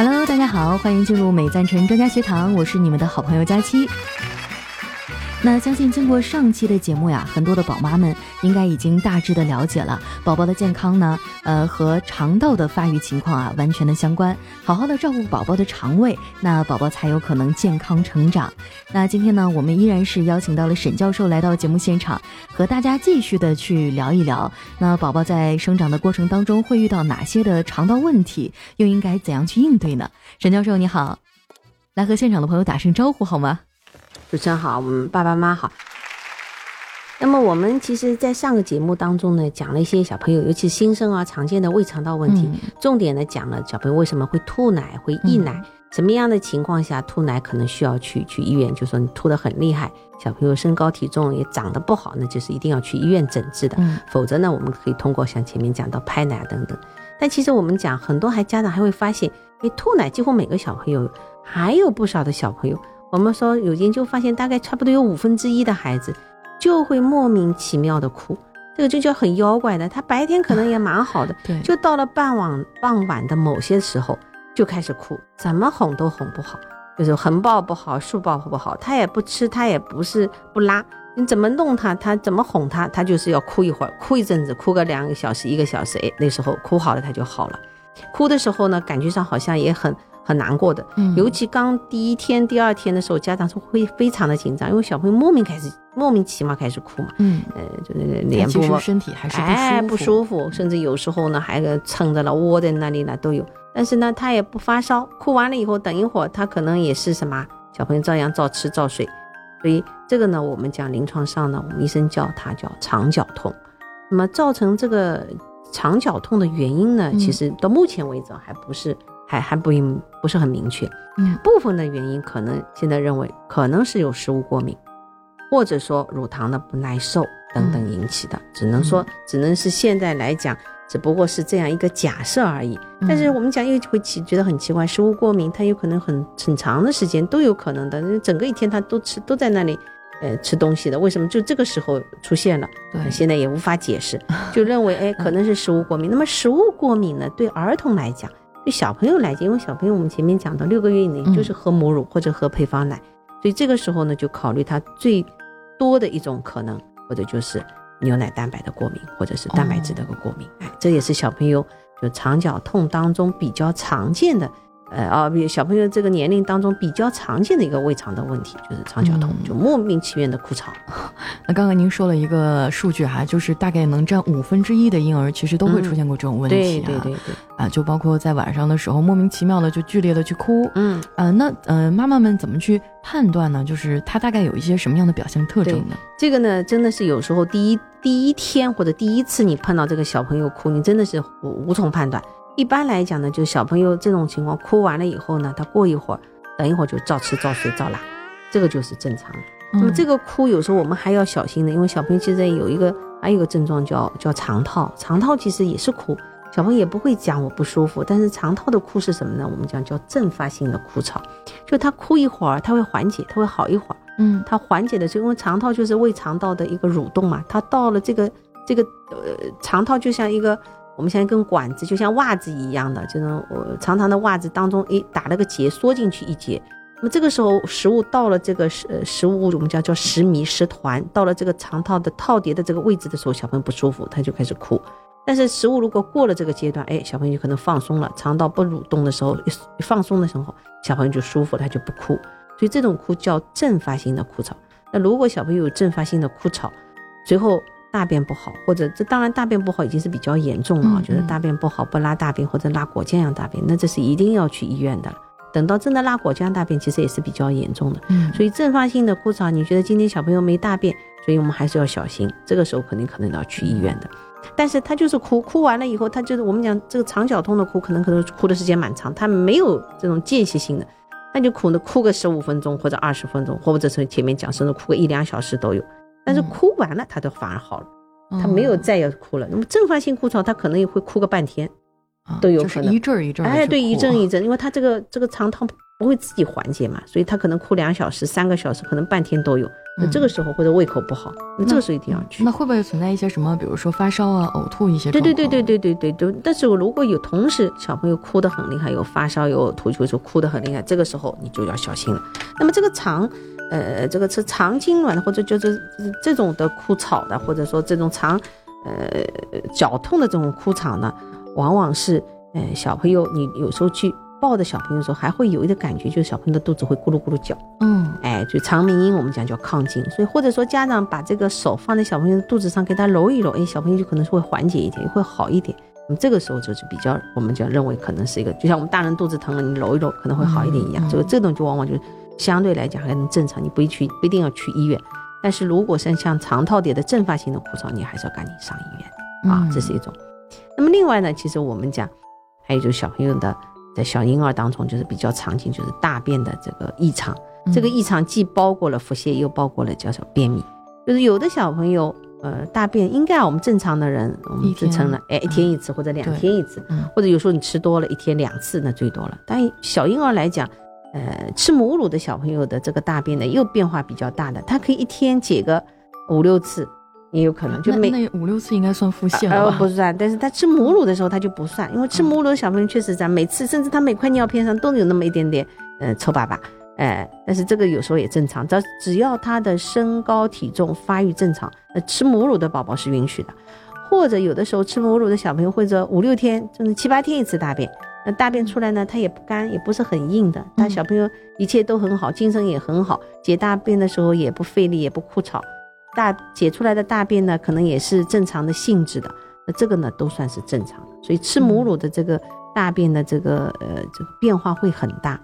Hello，大家好，欢迎进入美赞臣专家学堂，我是你们的好朋友佳期。那相信经过上期的节目呀，很多的宝妈们应该已经大致的了解了宝宝的健康呢，呃和肠道的发育情况啊完全的相关。好好的照顾宝宝的肠胃，那宝宝才有可能健康成长。那今天呢，我们依然是邀请到了沈教授来到节目现场，和大家继续的去聊一聊，那宝宝在生长的过程当中会遇到哪些的肠道问题，又应该怎样去应对呢？沈教授你好，来和现场的朋友打声招呼好吗？主持人好，我们爸爸妈妈好。那么我们其实，在上个节目当中呢，讲了一些小朋友，尤其新生啊常见的胃肠道问题，重点呢讲了小朋友为什么会吐奶、会溢奶，什么样的情况下吐奶可能需要去去医院，就说你吐得很厉害，小朋友身高体重也长得不好，那就是一定要去医院诊治的。否则呢，我们可以通过像前面讲到拍奶等等。但其实我们讲很多还家长还会发现，哎，吐奶几乎每个小朋友，还有不少的小朋友。我们说有研究发现，大概差不多有五分之一的孩子就会莫名其妙的哭，这个就叫很妖怪的。他白天可能也蛮好的，对，就到了傍晚傍晚的某些时候就开始哭，怎么哄都哄不好，就是横抱不好，竖抱不好，他也不吃，他也不是不拉，你怎么弄他，他怎么哄他，他就是要哭一会儿，哭一阵子，哭个两个小时、一个小时，哎，那时候哭好了他就好了。哭的时候呢，感觉上好像也很。很难过的，尤其刚第一天、第二天的时候，家长是会非常的紧张，因为小朋友莫名开始莫名其妙开始哭嘛，嗯，呃，就那个脸部身体还是哎不舒服，甚至有时候呢还撑着了窝在那里呢都有，但是呢他也不发烧，哭完了以后等一会儿他可能也是什么，小朋友照样照吃照睡，所以这个呢我们讲临床上呢，我们医生叫它叫肠绞痛，那么造成这个肠绞痛的原因呢，其实到目前为止还不是。还还不不是很明确，嗯，部分的原因可能现在认为可能是有食物过敏，或者说乳糖的不耐受等等引起的，只能说只能是现在来讲，只不过是这样一个假设而已。但是我们讲又会奇觉得很奇怪，食物过敏它有可能很很长的时间都有可能的，整个一天他都吃都在那里，呃吃东西的，为什么就这个时候出现了？对，现在也无法解释，就认为哎可能是食物过敏。那么食物过敏呢，对儿童来讲。对小朋友来讲，因为小朋友我们前面讲到六个月以内就是喝母乳或者喝配方奶，所以这个时候呢就考虑他最多的一种可能，或者就是牛奶蛋白的过敏，或者是蛋白质的个过敏，哎，这也是小朋友就肠绞痛当中比较常见的。呃啊，比小朋友这个年龄当中比较常见的一个胃肠的问题，就是肠绞痛，就莫名其妙的哭吵。那刚刚您说了一个数据哈，就是大概能占五分之一的婴儿，其实都会出现过这种问题啊。对对对对。啊，就包括在晚上的时候莫名其妙的就剧烈的去哭。嗯。呃，那呃，妈妈们怎么去判断呢？就是他大概有一些什么样的表现特征呢？这个呢，真的是有时候第一第一天或者第一次你碰到这个小朋友哭，你真的是无无从判断。一般来讲呢，就是小朋友这种情况哭完了以后呢，他过一会儿，等一会儿就照吃照睡照拉，这个就是正常的。那么这个哭有时候我们还要小心的，因为小朋友其实有一个还有一个症状叫叫肠套，肠套其实也是哭，小朋友也不会讲我不舒服，但是肠套的哭是什么呢？我们讲叫阵发性的哭吵，就他哭一会儿，他会缓解，他会好一会儿。嗯，他缓解的是因为肠套就是胃肠道的一个蠕动嘛，他到了这个这个呃肠套就像一个。我们像一根管子，就像袜子一样的这种我长长的袜子当中，诶打了个结，缩进去一节。那么这个时候食物到了这个食食物，我们叫叫食糜食团，到了这个肠套的套叠的这个位置的时候，小朋友不舒服，他就开始哭。但是食物如果过了这个阶段，哎，小朋友就可能放松了，肠道不蠕动的时候，一放松的时候，小朋友就舒服，他就不哭。所以这种哭叫阵发性的哭吵。那如果小朋友有阵发性的哭吵，随后。大便不好，或者这当然大便不好已经是比较严重了啊，就是大便不好不拉大便或者拉果酱样大便，那这是一定要去医院的了。等到真的拉果酱大便，其实也是比较严重的。嗯，所以阵发性的哭吵，你觉得今天小朋友没大便，所以我们还是要小心，这个时候肯定可能要去医院的。但是他就是哭，哭完了以后，他就是我们讲这个肠绞痛的哭，可能可能哭的时间蛮长，他没有这种间歇性的，那就哭呢哭个十五分钟或者二十分钟，或者是前面讲甚至哭个一两小时都有。但是哭完了，他都反而好了，他没有再要哭了。那么阵发性哭潮，他可能也会哭个半天，都有可能一阵一阵。哎，对，一阵一阵，因为他这个这个肠套不会自己缓解嘛，所以他可能哭两小时、三个小时，可能半天都有。那这个时候或者胃口不好，那这个时候一定要去。那会不会存在一些什么，比如说发烧啊、呕吐一些？对对对对对对对对。但是如果有同时小朋友哭得很厉害，有发烧有呕吐，就是哭得很厉害，这个时候你就要小心了。那么这个肠，呃，这个是肠痉挛或者就是这种的哭吵的，或者说这种肠，呃，绞痛的这种哭吵呢，往往是，呃，小朋友你有时候去。抱着小朋友的时候，还会有一个感觉，就是小朋友的肚子会咕噜咕噜叫。嗯，哎，就肠鸣音，我们讲叫亢进。所以或者说家长把这个手放在小朋友的肚子上，给他揉一揉，哎，小朋友就可能是会缓解一点，会好一点。那么这个时候就是比较，我们就认为可能是一个，就像我们大人肚子疼了，你揉一揉可能会好一点一样。这个这种就往往就相对来讲还能正常，你不去不一定要去医院。但是如果是像肠套叠的阵发性的枯燥，你还是要赶紧上医院啊，这是一种。那么另外呢，其实我们讲还有就是小朋友的。在小婴儿当中，就是比较常见，就是大便的这个异常。这个异常既包括了腹泻，又包括了叫做便秘。就是有的小朋友，呃，大便应该我们正常的人，我们支撑了，哎，一天一次或者两天一次，或者有时候你吃多了，一天两次那最多了。但小婴儿来讲，呃，吃母乳的小朋友的这个大便呢，又变化比较大的，他可以一天解个五六次。也有可能，就每那五六次应该算腹泻？不算，但是他吃母乳的时候他就不算，因为吃母乳的小朋友确实在每次，甚至他每块尿片上都有那么一点点，呃，臭粑粑，哎，但是这个有时候也正常，只要只要他的身高体重发育正常，那吃母乳的宝宝是允许的。或者有的时候吃母乳的小朋友，或者五六天甚至七八天一次大便，那大便出来呢，他也不干，也不是很硬的，但小朋友一切都很好，精神也很好，解大便的时候也不费力，也不枯燥。大解出来的大便呢，可能也是正常的性质的，那这个呢都算是正常的。所以吃母乳的这个大便的这个呃这个变化会很大，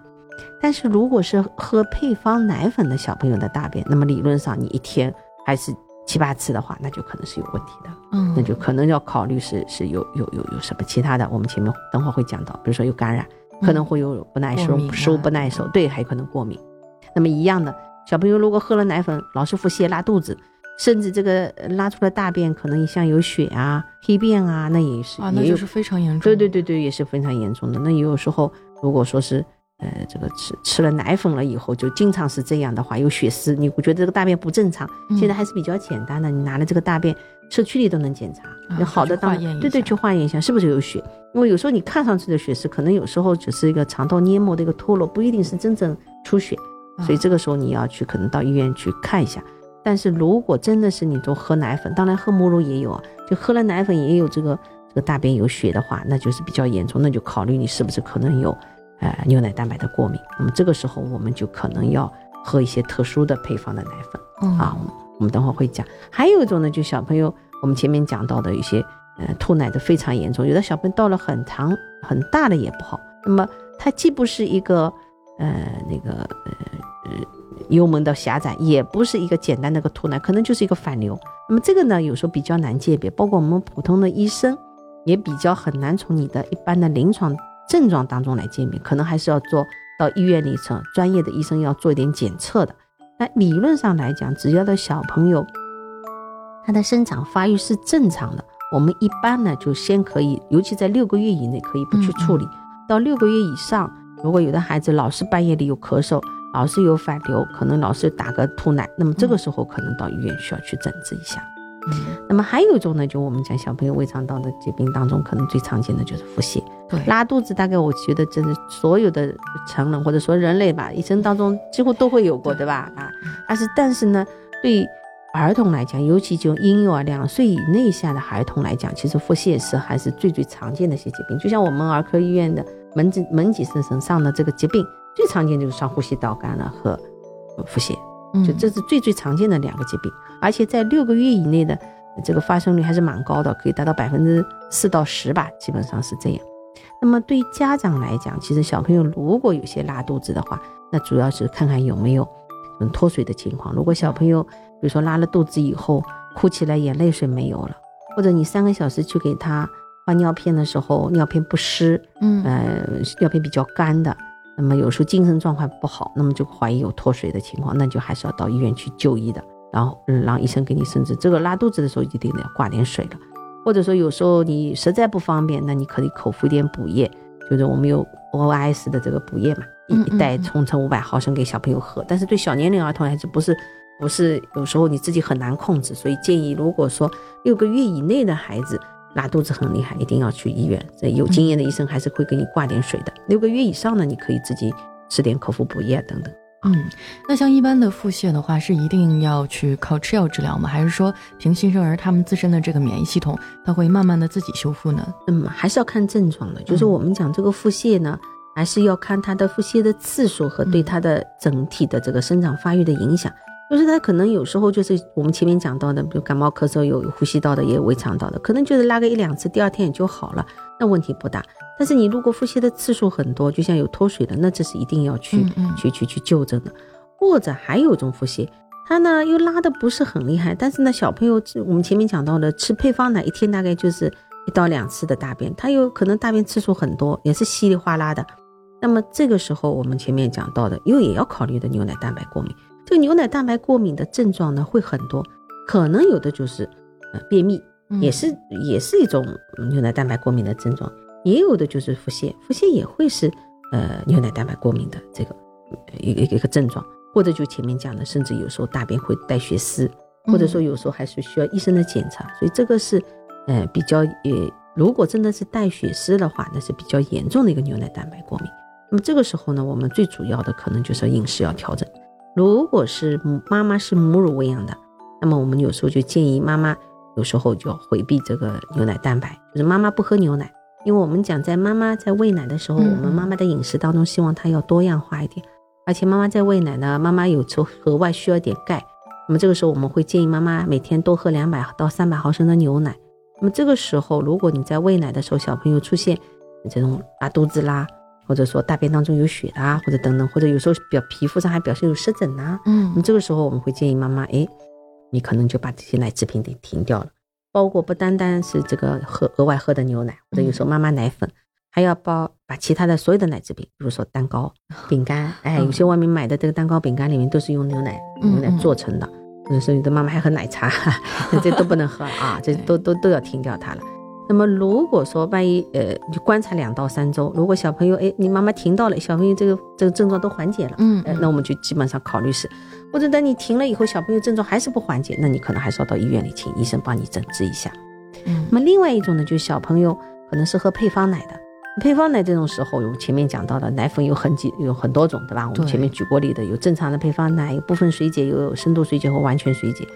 但是如果是喝配方奶粉的小朋友的大便，那么理论上你一天还是七八次的话，那就可能是有问题的，嗯，那就可能要考虑是是有有有有什么其他的，我们前面等会儿会讲到，比如说有感染，可能会有不耐受，食物不耐受，对，还有可能过敏。那么一样的，小朋友如果喝了奶粉，老是腹泻拉肚子。甚至这个拉出的大便可能像有血啊、黑便啊，那也是啊，那就是非常严重。对对对对，也是非常严重的。那有时候如果说是呃这个吃吃了奶粉了以后，就经常是这样的话，有血丝，你觉得这个大便不正常？现在还是比较简单的，你拿了这个大便，社区里都能检查。有好的当对对，去化验一下是不是有血？因为有时候你看上去的血丝，可能有时候只是一个肠道黏膜的一个脱落，不一定是真正出血。所以这个时候你要去可能到医院去看一下。但是如果真的是你都喝奶粉，当然喝母乳也有啊，就喝了奶粉也有这个这个大便有血的话，那就是比较严重，那就考虑你是不是可能有，呃牛奶蛋白的过敏。那么这个时候我们就可能要喝一些特殊的配方的奶粉啊。我们等会儿会讲。还有一种呢，就小朋友我们前面讲到的一些呃吐奶的非常严重，有的小朋友到了很长很大的也不好。那么它既不是一个呃那个呃呃。幽门的狭窄也不是一个简单的个吐奶，可能就是一个反流。那么这个呢，有时候比较难鉴别，包括我们普通的医生也比较很难从你的一般的临床症状当中来鉴别，可能还是要做到医院里头专业的医生要做一点检测的。那理论上来讲，只要的小朋友他的生长发育是正常的，我们一般呢就先可以，尤其在六个月以内可以不去处理。到六个月以上，如果有的孩子老是半夜里有咳嗽。老是有反流，可能老是打个吐奶，那么这个时候可能到医院需要去诊治一下。嗯，那么还有一种呢，就我们讲小朋友胃肠道的疾病当中，可能最常见的就是腹泻。对，拉肚子大概我觉得真是所有的成人或者说人类吧，一生当中几乎都会有过，对吧？啊，但是但是呢，对儿童来讲，尤其就婴幼儿两岁以内下的儿童来讲，其实腹泻是还是最最常见的一些疾病。就像我们儿科医院的门诊门诊生身上的这个疾病。最常见就是上呼吸道感染和腹泻，就这是最最常见的两个疾病，而且在六个月以内的这个发生率还是蛮高的，可以达到百分之四到十吧，基本上是这样。那么对家长来讲，其实小朋友如果有些拉肚子的话，那主要是看看有没有嗯脱水的情况。如果小朋友比如说拉了肚子以后哭起来眼泪水没有了，或者你三个小时去给他换尿片的时候，尿片不湿，嗯，呃，尿片比较干的。那么有时候精神状况不好，那么就怀疑有脱水的情况，那就还是要到医院去就医的。然后，嗯，让医生给你甚至这个拉肚子的时候，一定得要挂点水了。或者说有时候你实在不方便，那你可以口服一点补液，就是我们有 OIS 的这个补液嘛，一袋冲成五百毫升给小朋友喝。但是对小年龄儿童还是不是不是有时候你自己很难控制，所以建议如果说六个月以内的孩子拉肚子很厉害，一定要去医院。这有经验的医生还是会给你挂点水的。六个月以上呢，你可以自己吃点口服补液等等。嗯，那像一般的腹泻的话，是一定要去靠吃药治疗吗？还是说凭新生儿他们自身的这个免疫系统，它会慢慢的自己修复呢？嗯，还是要看症状的。就是我们讲这个腹泻呢，还是要看它的腹泻的次数和对它的整体的这个生长发育的影响。就是他可能有时候就是我们前面讲到的，比如感冒咳嗽有呼吸道的，也有胃肠道的，可能就是拉个一两次，第二天也就好了，那问题不大。但是你如果腹泻的次数很多，就像有脱水的，那这是一定要去去去去就诊的。或者还有一种腹泻，他呢又拉的不是很厉害，但是呢小朋友我们前面讲到的吃配方奶，一天大概就是一到两次的大便，他有可能大便次数很多，也是稀里哗啦的。那么这个时候我们前面讲到的，又也要考虑的牛奶蛋白过敏。这个牛奶蛋白过敏的症状呢会很多，可能有的就是呃便秘，也是也是一种牛奶蛋白过敏的症状，也有的就是腹泻，腹泻也会是呃牛奶蛋白过敏的这个一个一个症状，或者就前面讲的，甚至有时候大便会带血丝，或者说有时候还是需要医生的检查，所以这个是呃比较呃如果真的是带血丝的话，那是比较严重的一个牛奶蛋白过敏。那么这个时候呢，我们最主要的可能就是饮食要调整。如果是妈妈是母乳喂养的，那么我们有时候就建议妈妈有时候就要回避这个牛奶蛋白，就是妈妈不喝牛奶，因为我们讲在妈妈在喂奶的时候，我们妈妈的饮食当中希望她要多样化一点，而且妈妈在喂奶呢，妈妈有时候额外需要点钙，那么这个时候我们会建议妈妈每天多喝两百到三百毫升的牛奶。那么这个时候，如果你在喂奶的时候，小朋友出现这种拉肚子啦。或者说大便当中有血啊，或者等等，或者有时候表皮肤上还表现有湿疹呐，嗯，那么这个时候我们会建议妈妈，哎，你可能就把这些奶制品得停掉了，包括不单单是这个喝额外喝的牛奶，或者有时候妈妈奶粉，还要包把其他的所有的奶制品，比如说蛋糕、饼干，哎，有些外面买的这个蛋糕、饼干里面都是用牛奶牛奶做成的，或者是有的妈妈还喝奶茶，这都不能喝啊，这 都都都要停掉它了。那么如果说万一呃，你观察两到三周，如果小朋友哎，你妈妈停到了，小朋友这个这个症状都缓解了，嗯，那我们就基本上考虑是，或者等你停了以后，小朋友症状还是不缓解，那你可能还是要到医院里请医生帮你诊治一下。嗯，那么另外一种呢，就是小朋友可能是喝配方奶的，配方奶这种时候，我们前面讲到的奶粉有很几有很多种，对吧？我们前面举过例的，有正常的配方奶，有部分水解，有深度水解和完全水解。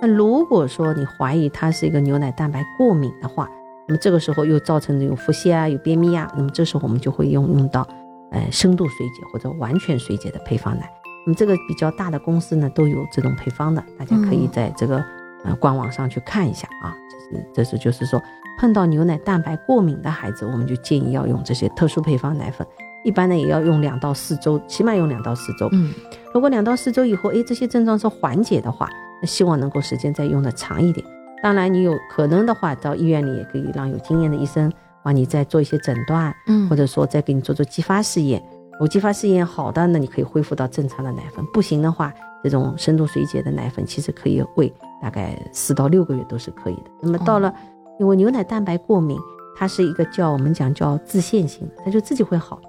那如果说你怀疑它是一个牛奶蛋白过敏的话，那么这个时候又造成有腹泻啊，有便秘啊，那么这时候我们就会用用到，呃，深度水解或者完全水解的配方奶。那么这个比较大的公司呢都有这种配方的，大家可以在这个呃官网上去看一下啊。这是这是就是说碰到牛奶蛋白过敏的孩子，我们就建议要用这些特殊配方奶粉，一般呢也要用两到四周，起码用两到四周。嗯，如果两到四周以后，哎，这些症状是缓解的话，那希望能够时间再用的长一点。当然，你有可能的话，到医院里也可以让有经验的医生帮你再做一些诊断，嗯，或者说再给你做做激发试验。如果继发试验好的，那你可以恢复到正常的奶粉；不行的话，这种深度水解的奶粉其实可以喂大概四到六个月都是可以的。那么到了，因为牛奶蛋白过敏，它是一个叫我们讲叫自限性的，它就自己会好。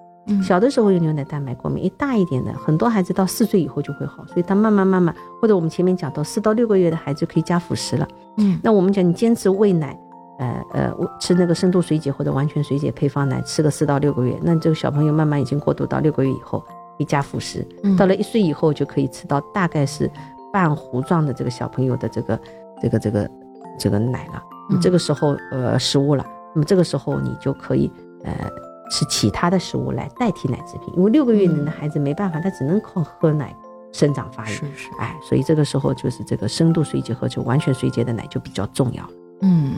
小的时候有牛奶蛋白过敏，一大一点的，很多孩子到四岁以后就会好，所以他慢慢慢慢，或者我们前面讲到四到六个月的孩子可以加辅食了。嗯，那我们讲你坚持喂奶，呃呃，吃那个深度水解或者完全水解配方奶，吃个四到六个月，那这个小朋友慢慢已经过渡到六个月以后，可以加辅食。到了一岁以后就可以吃到大概是半糊状的这个小朋友的这个这个这个这个奶了。这个时候呃食物了，那么这个时候你就可以呃。吃其他的食物来代替奶制品，因为六个月龄的孩子没办法，他只能靠喝奶生长发育。是是，哎，所以这个时候就是这个深度水解和就完全水解的奶就比较重要嗯，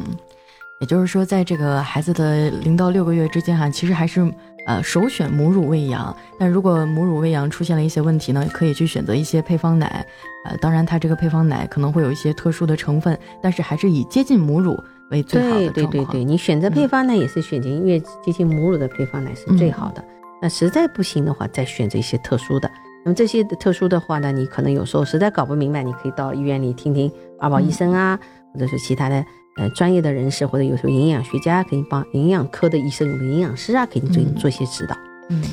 也就是说，在这个孩子的零到六个月之间哈，其实还是呃首选母乳喂养。但如果母乳喂养出现了一些问题呢，可以去选择一些配方奶。呃，当然它这个配方奶可能会有一些特殊的成分，但是还是以接近母乳。为最好的对对对对，你选择配方奶也是选择因为接近母乳的配方奶是最好的。那实在不行的话，再选择一些特殊的。那么这些特殊的话呢，你可能有时候实在搞不明白，你可以到医院里听听二宝医生啊，或者是其他的呃专业的人士，或者有时候营养学家可以帮营养科的医生、有营养师啊，给你做做一些指导。嗯。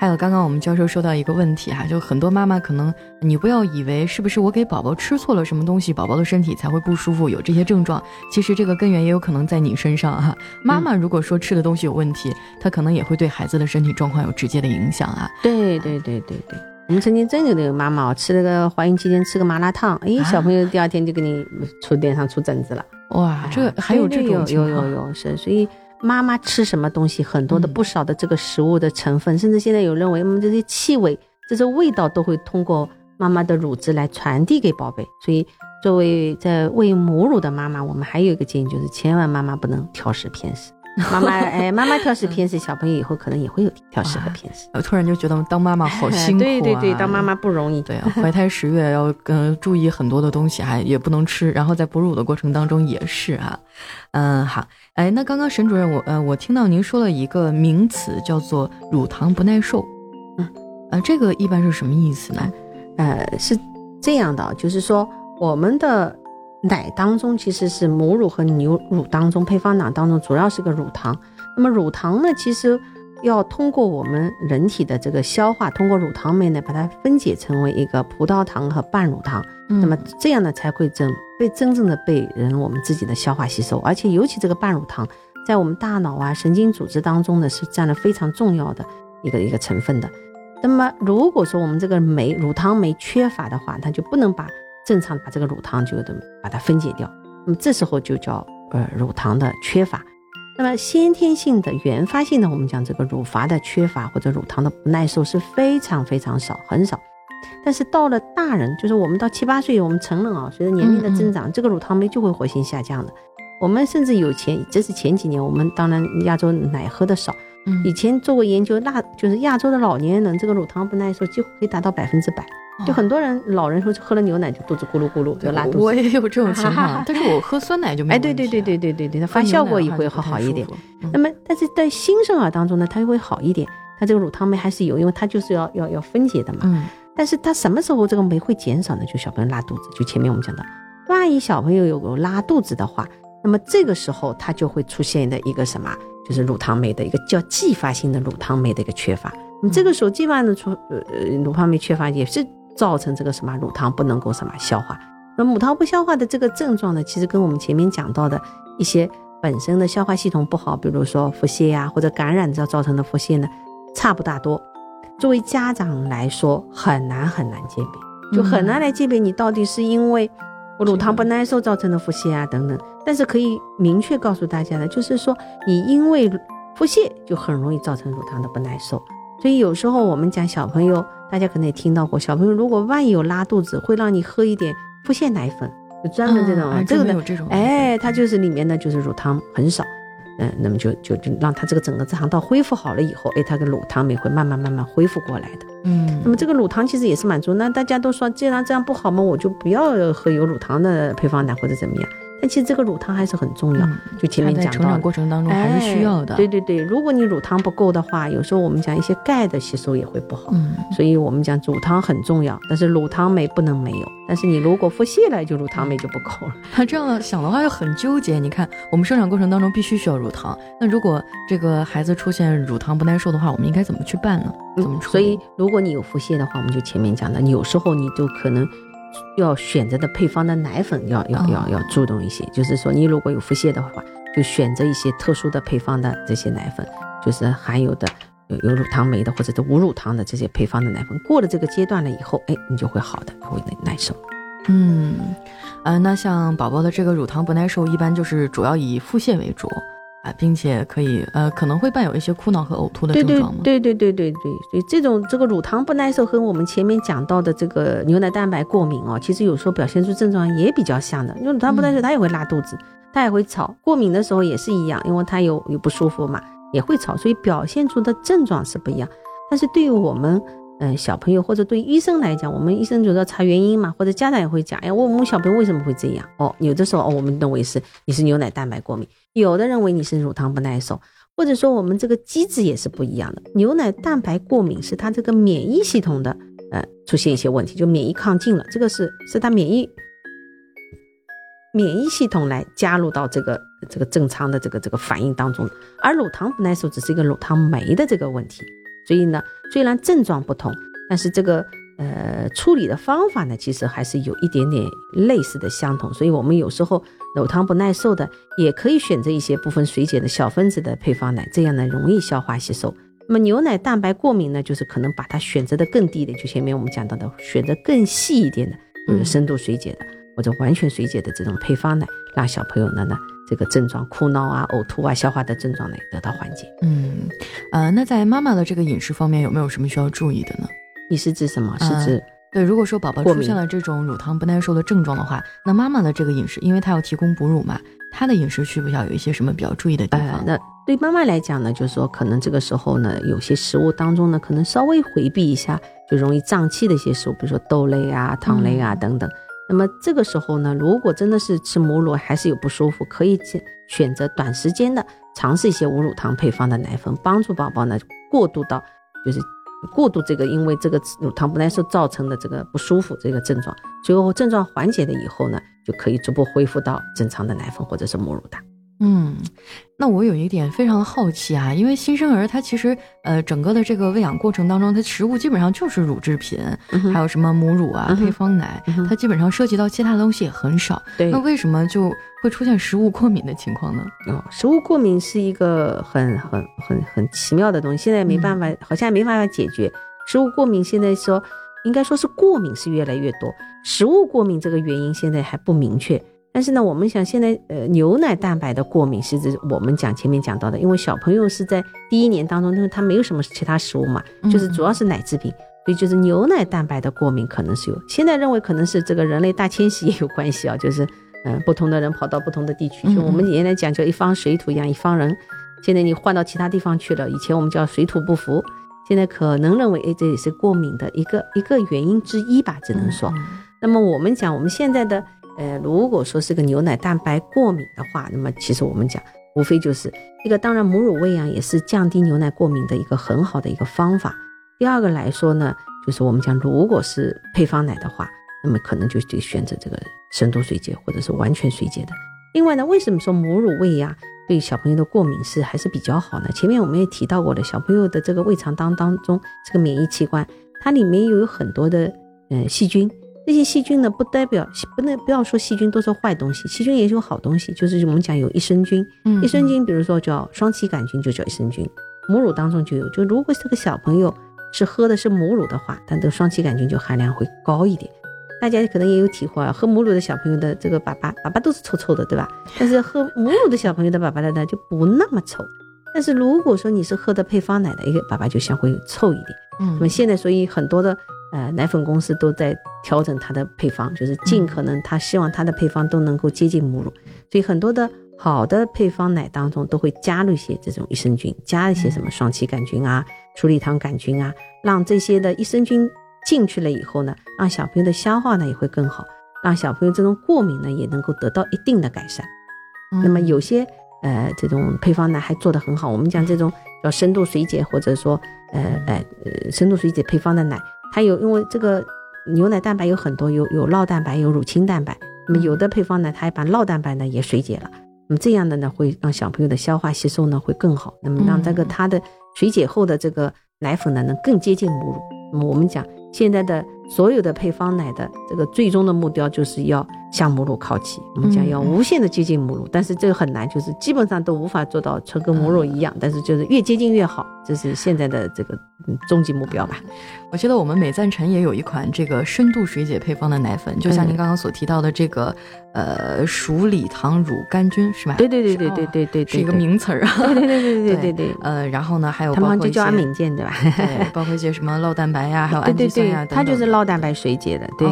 还有刚刚我们教授说到一个问题哈，就很多妈妈可能你不要以为是不是我给宝宝吃错了什么东西，宝宝的身体才会不舒服，有这些症状。其实这个根源也有可能在你身上哈。妈妈如果说吃的东西有问题，她可能也会对孩子的身体状况有直接的影响啊。对对对对对，我们曾经真有那个妈妈哦吃了个怀孕期间吃个麻辣烫，哎，小朋友第二天就给你出脸上出疹子了。哇，这还有这种有有有是，所以。妈妈吃什么东西，很多的不少的这个食物的成分，甚至现在有认为，我们这些气味、这些味道都会通过妈妈的乳汁来传递给宝贝。所以，作为在喂母乳的妈妈，我们还有一个建议，就是千万妈妈不能挑食偏食。妈妈，哎，妈妈挑食偏食，小朋友以后可能也会有挑食和偏食。我突然就觉得当妈妈好辛苦啊！对对对，当妈妈不容易。对啊，怀胎十月要嗯注意很多的东西，还也不能吃。然后在哺乳的过程当中也是啊，嗯好，哎，那刚刚沈主任，我呃我听到您说了一个名词叫做乳糖不耐受，嗯，呃这个一般是什么意思呢？呃是这样的，就是说我们的。奶当中其实是母乳和牛乳当中配方奶当中主要是个乳糖，那么乳糖呢，其实要通过我们人体的这个消化，通过乳糖酶呢把它分解成为一个葡萄糖和半乳糖，那么这样呢才会真被真正的被人我们自己的消化吸收，而且尤其这个半乳糖在我们大脑啊神经组织当中呢是占了非常重要的一个一个成分的，那么如果说我们这个酶乳糖酶缺乏的话，它就不能把正常把这个乳糖就的把它分解掉，那么这时候就叫呃乳糖的缺乏。那么先天性的原发性的，我们讲这个乳乏的缺乏或者乳糖的不耐受是非常非常少，很少。但是到了大人，就是我们到七八岁，我们成人啊，随着年龄的增长，这个乳糖酶就会活性下降的。我们甚至有前，这是前几年，我们当然亚洲奶喝的少，以前做过研究，那就是亚洲的老年人这个乳糖不耐受几乎可以达到百分之百。就很多人老人说喝了牛奶就肚子咕噜咕噜就拉肚子，我也有这种情况，但是我喝酸奶就没。哎，对对对对对对对，它发酵过也会好好一点。那么，但是在新生儿当中呢，它就会好一点，它这个乳糖酶还是有，因为它就是要要要分解的嘛。嗯。但是它什么时候这个酶会减少呢？就小朋友拉肚子，就前面我们讲的，万一小朋友有个拉肚子的话，那么这个时候它就会出现的一个什么，就是乳糖酶的一个叫继发性的乳糖酶的一个缺乏。你这个时候继发的出呃乳糖酶缺乏也是。造成这个什么乳糖不能够什么消化，那母糖不消化的这个症状呢，其实跟我们前面讲到的一些本身的消化系统不好，比如说腹泻呀或者感染造造成的腹泻呢，差不大多。作为家长来说，很难很难鉴别，就很难来鉴别你到底是因为乳糖不耐受造成的腹泻啊等等。但是可以明确告诉大家的，就是说你因为腹泻就很容易造成乳糖的不耐受。所以有时候我们讲小朋友，大家可能也听到过，小朋友如果万一有拉肚子，会让你喝一点腹泻奶粉，就专门这种这个的，哎，它就是里面呢就是乳糖很少，嗯，那么就就就让它这个整个肠道恢复好了以后，哎，它的乳糖酶会慢慢慢慢恢复过来的，嗯，那么这个乳糖其实也是满足，那大家都说既然这样不好嘛，我就不要喝有乳糖的配方奶或者怎么样。但其实这个乳糖还是很重要，就前面讲到，成长过程当中还是需要的。对对对，如果你乳糖不够的话，有时候我们讲一些钙的吸收也会不好。嗯，所以我们讲乳糖很重要，但是乳糖酶不能没有。但是你如果腹泻了，就乳糖酶就不够了。那 这样想的话就很纠结。你看，我们生长过程当中必须需要乳糖，那如果这个孩子出现乳糖不耐受的话，我们应该怎么去办呢？怎么处理？所以如果你有腹泻的话，我们就前面讲的，有时候你就可能。要选择的配方的奶粉要要要要注重一些，就是说你如果有腹泻的话，就选择一些特殊的配方的这些奶粉，就是含有的有有乳糖酶的或者是无乳糖的这些配方的奶粉。过了这个阶段了以后，哎，你就会好的，会耐耐受。嗯，呃，那像宝宝的这个乳糖不耐受，一般就是主要以腹泻为主。啊，并且可以，呃，可能会伴有一些哭闹和呕吐的症状吗？对对对对对对，所以这种这个乳糖不耐受和我们前面讲到的这个牛奶蛋白过敏哦，其实有时候表现出症状也比较像的。因为乳糖不耐受，它也会拉肚子，它也会吵；过敏的时候也是一样，因为它有有不舒服嘛，也会吵，所以表现出的症状是不一样。但是对于我们，嗯，小朋友或者对医生来讲，我们医生就要查原因嘛，或者家长也会讲，哎，我们小朋友为什么会这样？哦，有的时候哦，我们认为是你是牛奶蛋白过敏。有的认为你是乳糖不耐受，或者说我们这个机制也是不一样的。牛奶蛋白过敏是它这个免疫系统的呃出现一些问题，就免疫亢进了，这个是是它免疫免疫系统来加入到这个这个正常的这个这个反应当中。而乳糖不耐受只是一个乳糖酶的这个问题，所以呢，虽然症状不同，但是这个呃处理的方法呢，其实还是有一点点类似的相同。所以我们有时候乳糖不耐受的，也可以选择一些部分水解的小分子的配方奶，这样呢容易消化吸收。那么牛奶蛋白过敏呢，就是可能把它选择的更低的，就前面我们讲到的，选择更细一点的，就是深度水解的或者完全水解的这种配方奶，让小朋友呢呢。这个症状哭闹啊、呕吐啊、消化的症状呢得到缓解。嗯，呃，那在妈妈的这个饮食方面有没有什么需要注意的呢？你是指什么？是指对，如果说宝宝出现了这种乳糖不耐受的症状的话，那妈妈的这个饮食，因为她要提供哺乳嘛，她的饮食需不需要有一些什么比较注意的地方？那对妈妈来讲呢，就是说可能这个时候呢，有些食物当中呢，可能稍微回避一下，就容易胀气的一些食物，比如说豆类啊、糖类啊等等。那么这个时候呢，如果真的是吃母乳还是有不舒服，可以选选择短时间的尝试一些无乳糖配方的奶粉，帮助宝宝呢过渡到就是过渡这个因为这个乳糖不耐受造成的这个不舒服这个症状，最后症状缓解了以后呢，就可以逐步恢复到正常的奶粉或者是母乳的。嗯，那我有一点非常的好奇啊，因为新生儿他其实呃整个的这个喂养过程当中，他食物基本上就是乳制品，还有什么母乳啊、配方奶，它基本上涉及到其他的东西也很少。对，那为什么就会出现食物过敏的情况呢？哦，食物过敏是一个很很很很奇妙的东西，现在没办法，好像没办法解决。食物过敏现在说应该说是过敏是越来越多，食物过敏这个原因现在还不明确。但是呢，我们想现在呃牛奶蛋白的过敏是指我们讲前面讲到的，因为小朋友是在第一年当中，因为他没有什么其他食物嘛，就是主要是奶制品，所以就是牛奶蛋白的过敏可能是有。现在认为可能是这个人类大迁徙也有关系啊，就是嗯不同的人跑到不同的地区，就我们原来讲叫一方水土养一方人，现在你换到其他地方去了，以前我们叫水土不服，现在可能认为哎这也是过敏的一个一个原因之一吧，只能说。那么我们讲我们现在的。呃，如果说是个牛奶蛋白过敏的话，那么其实我们讲，无非就是一个，当然母乳喂养也是降低牛奶过敏的一个很好的一个方法。第二个来说呢，就是我们讲，如果是配方奶的话，那么可能就得选择这个深度水解或者是完全水解的。另外呢，为什么说母乳喂养对小朋友的过敏是还是比较好呢？前面我们也提到过的，小朋友的这个胃肠当当中这个免疫器官，它里面又有很多的呃细菌。这些细菌呢，不代表不能不要说细菌都是坏东西，细菌也有好东西，就是我们讲有益生菌，益生菌比如说叫双歧杆菌就叫益生菌，母乳当中就有。就如果这个小朋友是喝的是母乳的话，它的双歧杆菌就含量会高一点。大家可能也有体会啊，喝母乳的小朋友的这个粑粑粑粑都是臭臭的，对吧？但是喝母乳的小朋友的粑粑的呢就不那么臭。但是如果说你是喝的配方奶的，一个粑粑就相会臭一点。嗯，那么现在所以很多的。呃，奶粉公司都在调整它的配方，就是尽可能他希望它的配方都能够接近母乳，所以很多的好的配方奶当中都会加入一些这种益生菌，加一些什么双歧杆菌啊、鼠李糖杆菌啊，让这些的益生菌进去了以后呢，让小朋友的消化呢也会更好，让小朋友这种过敏呢也能够得到一定的改善。那么有些呃这种配方奶还做得很好，我们讲这种叫深度水解或者说呃呃呃深度水解配方的奶。还有，因为这个牛奶蛋白有很多，有有酪蛋白，有乳清蛋白。那么有的配方呢，它还把酪蛋白呢也水解了。那么这样的呢，会让小朋友的消化吸收呢会更好。那么让这个它的水解后的这个奶粉呢，能更接近母乳。那么我们讲。现在的所有的配方奶的这个最终的目标就是要向母乳靠齐，我们讲要无限的接近母乳，但是这个很难，就是基本上都无法做到纯跟母乳一样，但是就是越接近越好，这是现在的这个终极目标吧。我记得我们美赞臣也有一款这个深度水解配方的奶粉，就像您刚刚所提到的这个呃鼠李糖乳杆菌是吧？对对对对对对对，是一个名词儿啊。对 对对对对对对。呃，然后呢还有他们就叫安敏健对吧？对，包括一些什么酪蛋白呀，还有 氨基酸呀。它就是酪蛋白水解的，对，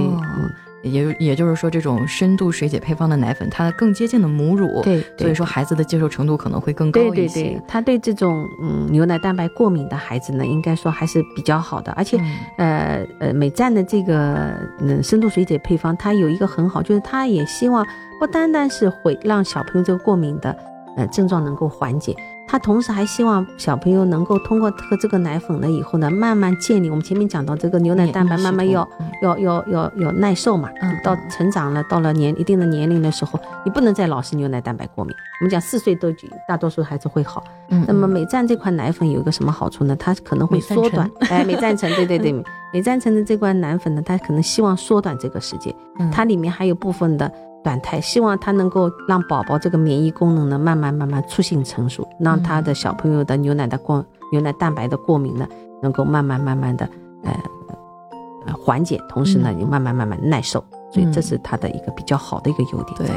也也就是说，这种深度水解配方的奶粉，它更接近的母乳，对，所以说孩子的接受程度可能会更高一些。对对对，他对这种嗯牛奶蛋白过敏的孩子呢，应该说还是比较好的。而且，呃呃，美赞的这个嗯深度水解配方，它有一个很好，就是它也希望不单单是会让小朋友这个过敏的呃症状能够缓解。他同时还希望小朋友能够通过喝这个奶粉了以后呢，慢慢建立我们前面讲到这个牛奶蛋白慢慢要要要要要耐受嘛，到成长了到了年一定的年龄的时候，你不能再老是牛奶蛋白过敏。我们讲四岁都大多数孩子会好。那么美赞这款奶粉有一个什么好处呢？它可能会缩短，哎，美赞臣，对对对，美赞臣的这款奶粉呢，它可能希望缩短这个时间，它里面还有部分的。短胎希望它能够让宝宝这个免疫功能呢慢慢慢慢促进成熟，让他的小朋友的牛奶的过牛奶蛋白的过敏呢能够慢慢慢慢的呃缓解，同时呢也慢慢慢慢耐受。所以这是它的一个比较好的一个优点。对，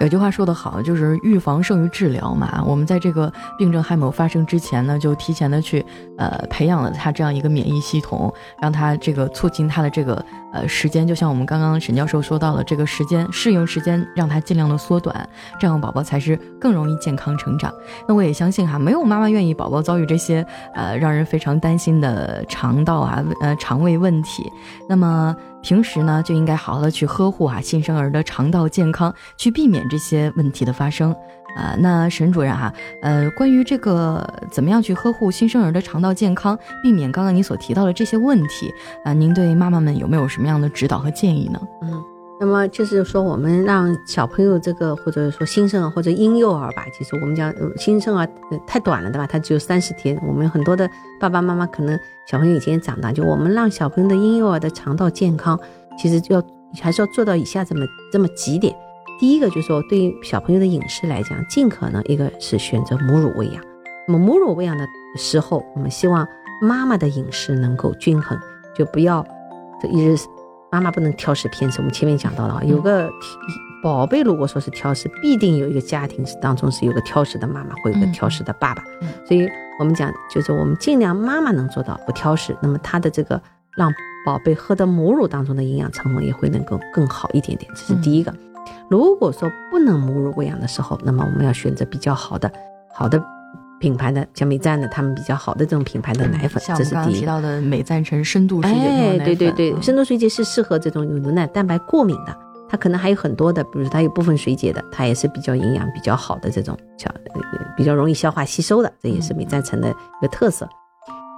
有句话说得好，就是预防胜于治疗嘛。我们在这个病症还没有发生之前呢，就提前的去呃培养了他这样一个免疫系统，让他这个促进他的这个呃时间。就像我们刚刚沈教授说到了，这个时间适应时间让他尽量的缩短，这样宝宝才是更容易健康成长。那我也相信哈，没有妈妈愿意宝宝遭遇这些呃让人非常担心的肠道啊呃肠胃问题。那么。平时呢，就应该好好的去呵护啊新生儿的肠道健康，去避免这些问题的发生。啊，那沈主任哈，呃，关于这个怎么样去呵护新生儿的肠道健康，避免刚刚你所提到的这些问题啊，您对妈妈们有没有什么样的指导和建议呢？嗯。那么就是说，我们让小朋友这个，或者说新生儿或者婴幼儿吧，其实我们讲新生儿太短了，对吧？他只有三十天。我们很多的爸爸妈妈可能小朋友已经长大，就我们让小朋友的婴幼儿的肠道健康，其实要还是要做到以下这么这么几点。第一个就是说，对于小朋友的饮食来讲，尽可能一个是选择母乳喂养。那么母乳喂养的时候，我们希望妈妈的饮食能够均衡，就不要这一日。妈妈不能挑食偏食，我们前面讲到了啊，有个宝贝，如果说是挑食，必定有一个家庭是当中是有个挑食的妈妈，或有个挑食的爸爸。所以，我们讲就是我们尽量妈妈能做到不挑食，那么她的这个让宝贝喝的母乳当中的营养成分也会能够更好一点点。这是第一个。如果说不能母乳喂养的时候，那么我们要选择比较好的好的。品牌的像美赞的，他们比较好的这种品牌的奶粉，这是第一。提到的美赞臣深度水解哎，对对对，深度水解是适合这种有牛奶蛋白过敏的，它可能还有很多的，比如它有部分水解的，它也是比较营养比较好的这种，小比较容易消化吸收的，这也是美赞臣的一个特色。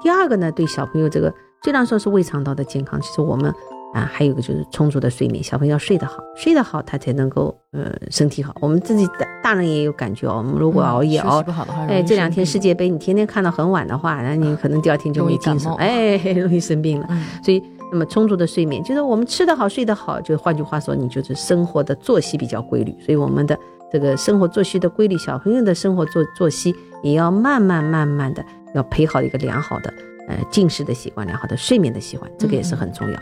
第二个呢，对小朋友这个虽然说是胃肠道的健康，其实我们。啊，还有一个就是充足的睡眠，小朋友要睡得好，睡得好他才能够呃身体好。我们自己大大人也有感觉哦，我们如果熬夜熬不好的话，哎，这两天世界杯你天天看到很晚的话，那你可能第二天就没精神，哎，容易生病了。所以，那么充足的睡眠就是我们吃得好，睡得好，就换句话说，你就是生活的作息比较规律。所以我们的这个生活作息的规律，小朋友的生活作作息也要慢慢慢慢的要培好一个良好的呃进食的习惯，良好的睡眠的习惯，这个也是很重要。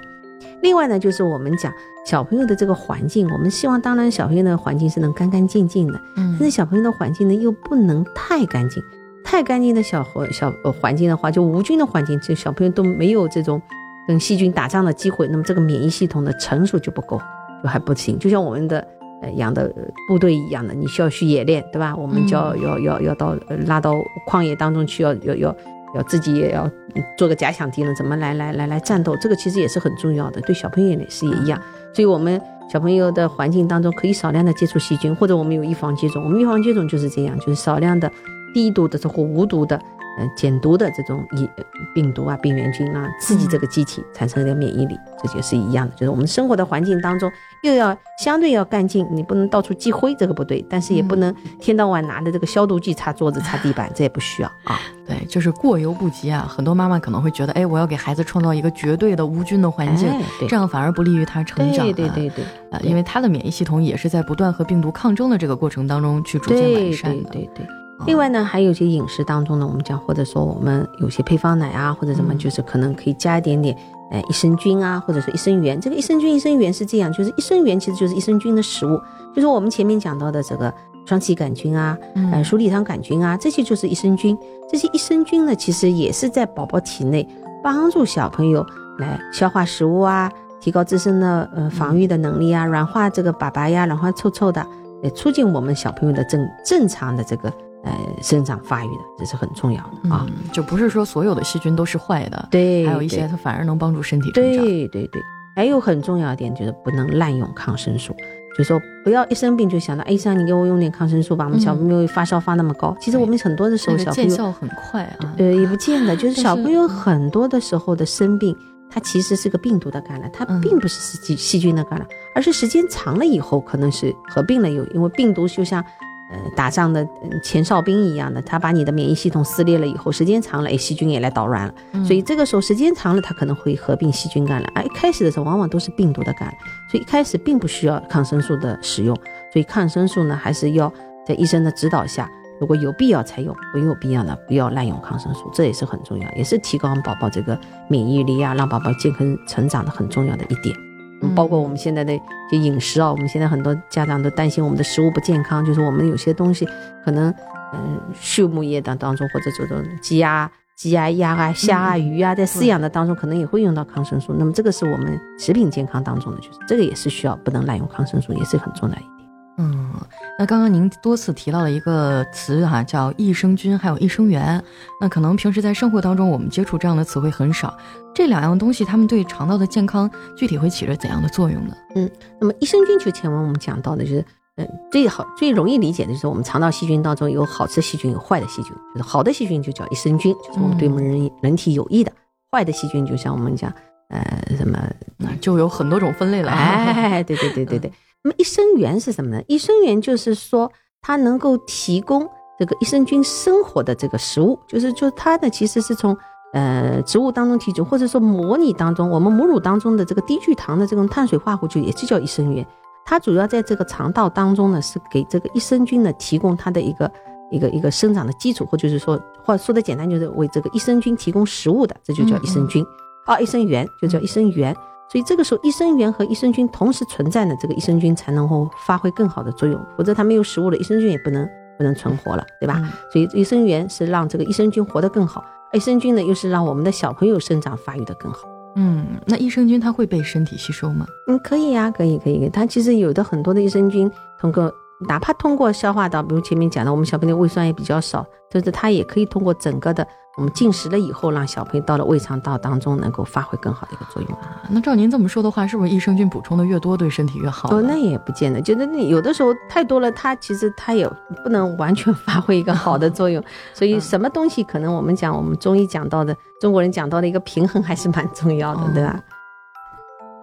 另外呢，就是我们讲小朋友的这个环境，我们希望当然小朋友的环境是能干干净净的，嗯，但是小朋友的环境呢又不能太干净，太干净的小环小环境的话，就无菌的环境，就小朋友都没有这种跟细菌打仗的机会，那么这个免疫系统的成熟就不够，就还不行。就像我们的呃养的部队一样的，你需要去演练，对吧？我们就要要要要到拉到旷野当中去，要要要。要自己也要做个假想敌人，怎么来来来来战斗？这个其实也是很重要的，对小朋友也是也一样。所以，我们小朋友的环境当中可以少量的接触细菌，或者我们有预防接种。我们预防接种就是这样，就是少量的低毒的或无毒的。嗯，减毒的这种疫病毒啊、病原菌啊，刺激这个机体产生一个免疫力，这就是一样的。就是我们生活的环境当中，又要相对要干净，你不能到处积灰，这个不对；但是也不能天到晚拿着这个消毒剂擦桌子、擦地板，这也不需要啊。对，就是过犹不及啊。很多妈妈可能会觉得，哎，我要给孩子创造一个绝对的无菌的环境，这样反而不利于他成长。对对对对，呃，因为他的免疫系统也是在不断和病毒抗争的这个过程当中去逐渐完善的。对对对。另外呢，还有一些饮食当中呢，我们讲或者说我们有些配方奶啊，或者什么，就是可能可以加一点点，哎，益生菌啊，或者是益生元。这个益生菌、益生元是这样，就是益生元其实就是益生菌的食物，就是我们前面讲到的这个双歧杆菌啊，呃，鼠李糖杆菌啊，这些就是益生菌。这些益生菌呢，其实也是在宝宝体内帮助小朋友来消化食物啊，提高自身的呃防御的能力啊，软化这个粑粑呀，软化臭臭的，也促进我们小朋友的正正常的这个。呃，生长发育的，这是很重要的啊，就不是说所有的细菌都是坏的，对，还有一些它反而能帮助身体成长。对对对，还有很重要一点就是不能滥用抗生素，就说不要一生病就想到，哎，医生你给我用点抗生素吧，我们小朋友发烧发那么高。其实我们很多的时候小朋友见效很快啊，呃，也不见得，就是小朋友很多的时候的生病，它其实是个病毒的感染，它嗯。并不是细菌细菌的感染，而是时间长了以后可能是合并了有，因为病毒就像呃打仗的呃前哨兵一样的，他把你的免疫系统撕裂了以后，时间长了，哎，细菌也来捣乱了，嗯所以这个时候时间长了，它可能会合并细菌感染，而一开始的时候往往都是病毒的感染，所以一开始并不需要抗生素的使用，所以抗生素呢还是要在医生的指导下。如果有必要才用，没有必要呢，不要滥用抗生素，这也是很重要，也是提高宝宝这个免疫力啊，让宝宝健康成长的很重要的一点。嗯包括我们现在的就饮食啊，我们现在很多家长都担心我们的食物不健康，就是我们有些东西可能，嗯、畜牧业当当中或者这种鸡啊、鸡啊、鸭啊、虾啊、嗯鱼啊，在饲养的当中可能也会用到抗生素。那么这个是我们食品健康当中的，就是这个也是需要不能滥用抗生素，也是很重要的。嗯，那刚刚您多次提到了一个词哈、叫益生菌，还有益生元。那可能平时在生活当中，我们接触这样的词汇很少。这两样东西，它们对肠道的健康具体会起着怎样的作用呢？嗯那么益生菌就前文我们讲到的，就是嗯最好最容易理解的就是我们肠道细菌当中有好的细菌，有坏的细菌。就是好的细菌就叫益生菌，就是我们对我们人、人体有益的；坏的细菌就像我们讲呃什么那就有很多种分类了。哎，对对对对对。那么益生元是什么呢？益生元就是说它能够提供这个益生菌生活的这个食物，就是就它呢其实是从呃植物当中提取，或者说模拟当中，我们母乳当中的这个低聚糖的这种碳水化合物就也是叫益生元。它主要在这个肠道当中呢，是给这个益生菌呢提供它的一个一个一个生长的基础，或就是说，或者说的简单就是为这个益生菌提供食物的，这就叫益生菌。啊，益生元就叫益生元。所以这个时候，益生元和益生菌同时存在呢，这个益生菌才能够发挥更好的作用，否则它没有食物了，益生菌也不能不能存活了，对吧？嗯所以益生元是让这个益生菌活得更好，益生菌呢又是让我们的小朋友生长发育的更好。嗯，那益生菌它会被身体吸收吗？嗯，可以呀、可以，可以。它其实有的很多的益生菌，通过哪怕通过消化道，比如前面讲的，我们小朋友胃酸也比较少，就是它也可以通过整个的我们进食了以后，让小朋友到了胃肠道当中能够发挥更好的一个作用。啊，那照您这么说的话，是不是益生菌补充的越多，对身体越好那也不见得，就是你有的时候太多了，它其实它也不能完全 发挥一个好的作用。所以什么东西可能我们讲我们中医讲到的，中国人讲到的一个平衡还是蛮重要的，对吧？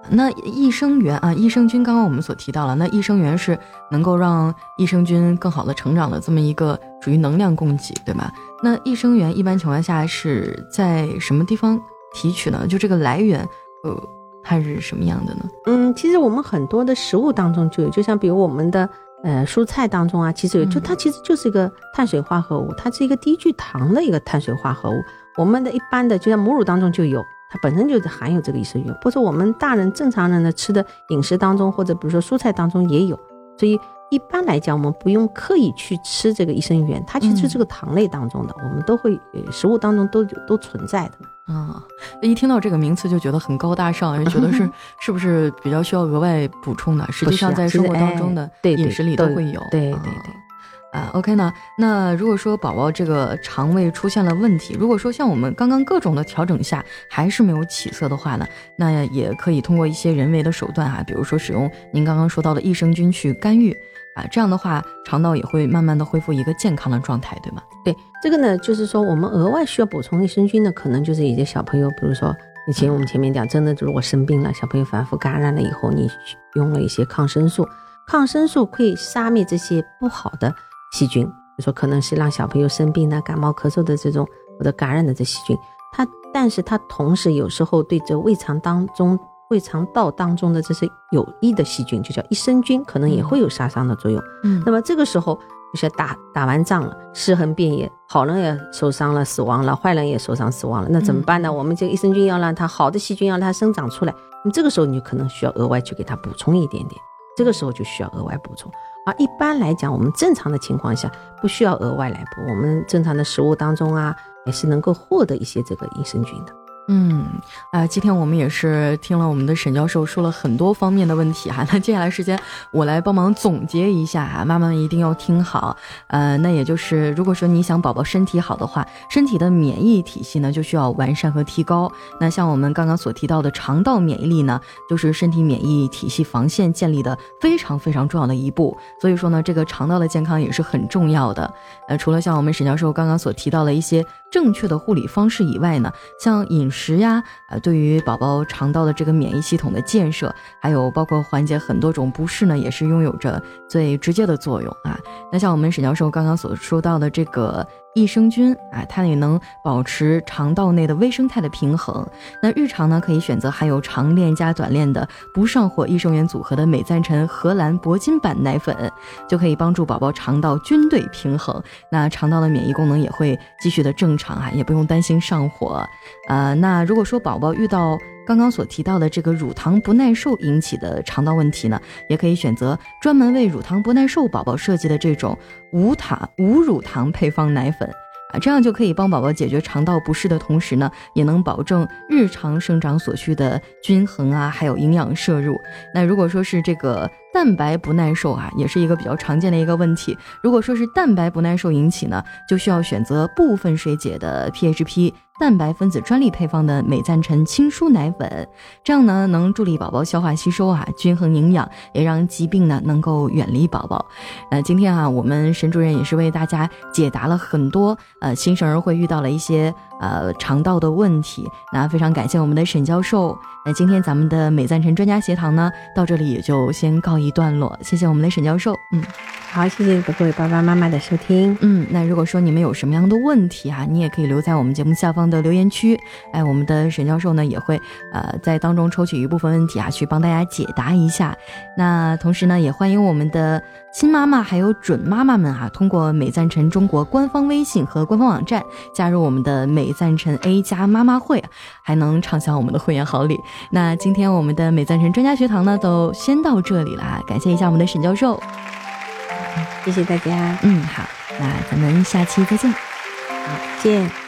那益生元啊，益生菌刚刚我们所提到了，那益生元是能够让益生菌更好的成长的这么一个属于能量供给，对吧？那益生元一般情况下是在什么地方提取呢？就这个来源，呃，它是什么样的呢？嗯，其实我们很多的食物当中就有，就像比如我们的呃蔬菜当中啊，其实有，就嗯它其实就是一个碳水化合物，它是一个低聚糖的一个碳水化合物。我们的一般的就像母乳当中就有，它本身就是含有这个益生元，或者我们大人正常人的吃的饮食当中，或者比如说蔬菜当中也有。所以一般来讲，我们不用刻意去吃这个益生元，它其实这个糖类当中的，我们都会呃食物当中都都存在的。啊，一听到这个名词就觉得很高大上，就觉得是 是不是比较需要额外补充的？实际上在生活当中的饮食里都都会有。对对啊对。啊，OK 呢？那如果说宝宝这个肠胃出现了问题，如果说像我们刚刚各种的调整下还是没有起色的话呢，那也可以通过一些人为的手段哈、比如说使用您刚刚说到的益生菌去干预啊，这样的话肠道也会慢慢的恢复一个健康的状态，对吗？对这个呢，就是说我们额外需要补充益生菌的，可能就是一些小朋友，比如说以前我们前面讲，真的如果生病了，小朋友反复感染了以后，你用了一些抗生素，抗生素可以杀灭这些不好的细菌，比如说可能是让小朋友生病的、感冒咳嗽的这种或者感染的这细菌，它但是它同时有时候对这胃肠当中。胃肠道当中的这些有益的细菌，就叫益生菌，可能也会有杀伤的作用。嗯那么这个时候就是打打完仗了，尸横遍野，好人也受伤了死亡了，坏人也受伤死亡了，那怎么办呢？我们这个益生菌要让它好的细菌要让它生长出来，那么这个时候你就可能需要额外去给它补充一点点，这个时候就需要额外补充。啊一般来讲，我们正常的情况下不需要额外来补，我们正常的食物当中啊，也是能够获得一些这个益生菌的。嗯，啊，今天我们也是听了我们的沈教授说了很多方面的问题哈，那接下来时间我来帮忙总结一下哈，妈妈们一定要听好，呃，那也就是如果说你想宝宝身体好的话，身体的免疫体系呢就需要完善和提高。那像我们刚刚所提到的肠道免疫力呢，就是身体免疫体系防线建立的非常非常重要的一步。所以说呢，这个肠道的健康也是很重要的。呃，除了像我们沈教授刚刚所提到的一些正确的护理方式以外呢，像饮食呀，呃，对于宝宝肠道的这个免疫系统的建设，还有包括缓解很多种不适呢，也是拥有着最直接的作用啊。那像我们沈教授刚刚所说到的这个。益生菌啊，它也能保持肠道内的微生态的平衡。那日常呢，可以选择含有长链加短链的不上火益生元组合的美赞臣荷兰铂金版奶粉，就可以帮助宝宝肠道菌对平衡。那肠道的免疫功能也会继续的正常啊，也不用担心上火。呃，那如果说宝宝遇到刚刚所提到的这个乳糖不耐受引起的肠道问题呢，也可以选择专门为乳糖不耐受宝宝设计的这种无糖无乳糖配方奶粉啊，这样就可以帮宝宝解决肠道不适的同时呢，也能保证日常生长所需的均衡啊，还有营养摄入。那如果说是这个。蛋白不耐受啊，也是一个比较常见的一个问题。如果说是蛋白不耐受引起呢，就需要选择部分水解的 PHP 蛋白分子专利配方的美赞臣亲舒奶粉，这样呢能助力宝宝消化吸收啊，均衡营养，也让疾病呢能够远离宝宝。那今天啊，我们沈主任也是为大家解答了很多呃新生儿会遇到了一些呃肠道的问题。那非常感谢我们的沈教授。那今天咱们的美赞臣专家协堂呢，到这里也就先告一段落。谢谢我们的沈教授，嗯，好，谢谢各位爸爸妈妈的收听，嗯，那如果说你们有什么样的问题啊，你也可以留在我们节目下方的留言区，哎，我们的沈教授呢也会呃在当中抽取一部分问题啊，去帮大家解答一下。那同时呢，也欢迎我们的新妈妈还有准妈妈们啊，通过美赞臣中国官方微信和官方网站加入我们的美赞臣 A 加妈妈会，还能畅享我们的会员好礼。那今天我们的美赞臣专家学堂呢，都先到这里了，感谢一下我们的沈教授，谢谢大家。嗯，好，那咱们下期再见，好，见。